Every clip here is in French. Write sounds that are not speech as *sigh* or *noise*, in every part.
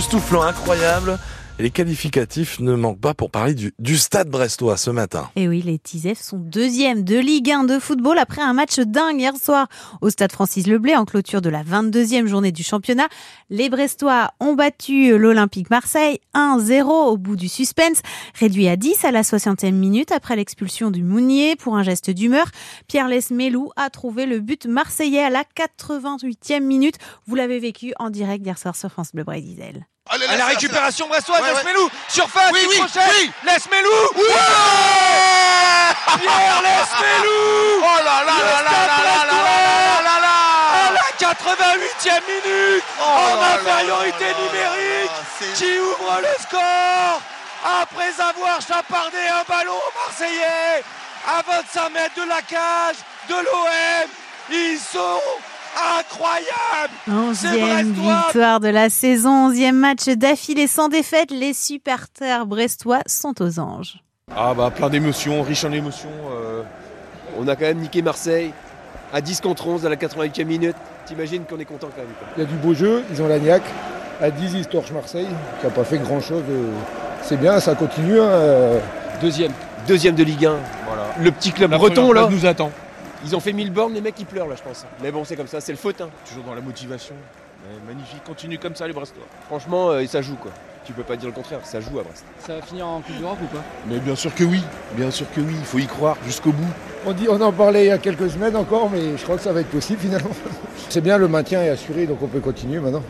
Soufflant incroyable. Les qualificatifs ne manquent pas pour parler du, stade brestois ce matin. Et oui, les Tisef sont deuxième de Ligue 1 de football après un match dingue hier soir au stade Francis Leblay en clôture de la 22e journée du championnat. Les Brestois ont battu l'Olympique Marseille 1-0 au bout du suspense, réduit à 10 à la 60e minute après l'expulsion du Mounier pour un geste d'humeur. Pierre Lesmelou a trouvé le but marseillais à la 88e minute. Vous l'avez vécu en direct hier soir sur France Bleu Bray Allez, la récupération brestoise, Ouais, ouais. Lesmelou, surface, Oui, oui, oui. Lesmelou, Ouais Pierre Lesmelou, Oh là là là là là là là là à la 88e minute, Oh en là infériorité là numérique, là, qui ouvre le score après avoir chapardé un ballon aux Marseillais à 25 mètres de la cage de l'OM. Ils sont incroyables. Onzième victoire de la saison, onzième match d'affilée sans défaite. Les supporters brestois sont aux anges. Ah bah plein d'émotions, riche en émotions. euh, On a quand même niqué Marseille à 10 contre 11 à la 88e minute. T'imagines qu'on est content quand même. quoi. Il y a du beau jeu, ils ont la niaque. À 10, ils torchent Marseille, qui n'a pas fait grand-chose. de- C'est bien, ça continue. hein, euh. Deuxième. Deuxième de Ligue 1. voilà. Le petit club La breton là. nous attend. Ils ont fait 1000 bornes, les mecs ils pleurent là je pense. Mais bon c'est comme ça, c'est le faute. hein. Toujours dans la motivation. Ouais, magnifique, continue comme ça les Brestois. Franchement euh, ça joue quoi. Tu peux pas dire le contraire, ça joue à Brest. Ça va finir en Coupe d'Europe ou pas? Mais bien sûr que oui, bien sûr que oui, il faut y croire jusqu'au bout. On, dit, on en parlait il y a quelques semaines encore, mais je crois que ça va être possible finalement. *laughs* C'est bien, le maintien est assuré, donc on peut continuer maintenant.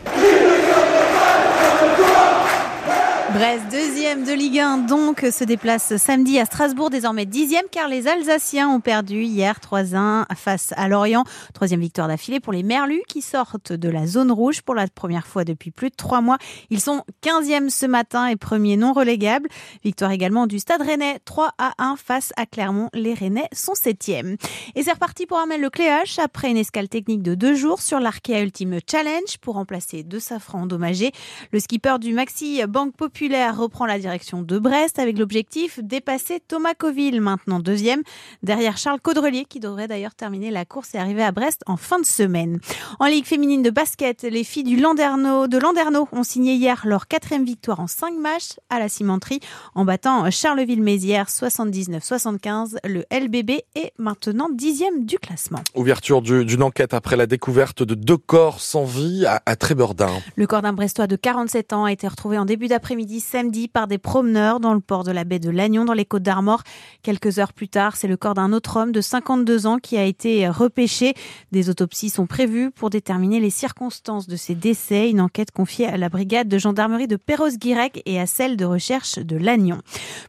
Brest, deuxième de Ligue 1, donc, se déplace samedi à Strasbourg, désormais dixième, car les Alsaciens ont perdu hier 3-1 face à Lorient. Troisième victoire d'affilée pour les Merlus qui sortent de la zone rouge pour la première fois depuis plus de trois mois. Ils sont 15e ce matin et premier non relégable. Victoire également du Stade Rennais, 3 à 1 face à Clermont. Les Rennais sont septièmes. Et c'est reparti pour Armel Lecléache après une escale technique de deux jours sur l'Arkea Ultimate Challenge pour remplacer deux safrans endommagés. Le skipper du Maxi Banque Populaire reprend la direction de Brest avec l'objectif dépasser Thomas Coville, maintenant deuxième, derrière Charles Caudrelier qui devrait d'ailleurs terminer la course et arriver à Brest en fin de semaine. En Ligue féminine de basket, les filles du Landerneau, de Landerneau ont signé hier leur quatrième victoire en cinq matchs à la cimenterie en battant Charleville-Mézières 79-75. Le LBB est maintenant dixième du classement. Ouverture du- d'une enquête après la découverte de deux corps sans vie à, à Trébordin. Le corps d'un Brestois de 47 ans a été retrouvé en début d'après-midi samedi par des promeneurs dans le port de la baie de Lannion dans les Côtes d'Armor. Quelques heures plus tard, c'est le corps d'un autre homme de 52 ans qui a été repêché. Des autopsies sont prévues pour déterminer les circonstances de ces décès. Une enquête confiée à la brigade de gendarmerie de Perros-Guirec et à celle de recherche de Lannion.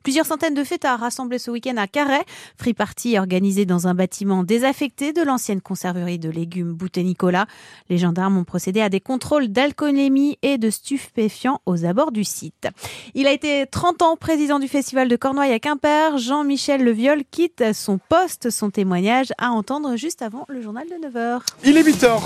Plusieurs centaines de fêtards rassemblés ce week-end à Carhaix. Free party organisé dans un bâtiment désaffecté de l'ancienne conserverie de légumes Boutet Nicolas. Les gendarmes ont procédé à des contrôles d'alcoolémie et de stupéfiants aux abords du site. Il a été 30 ans président du festival de Cornouailles à Quimper. Jean-Michel Leviol quitte son poste, son témoignage à entendre juste avant le journal de 9h. Il est 8h.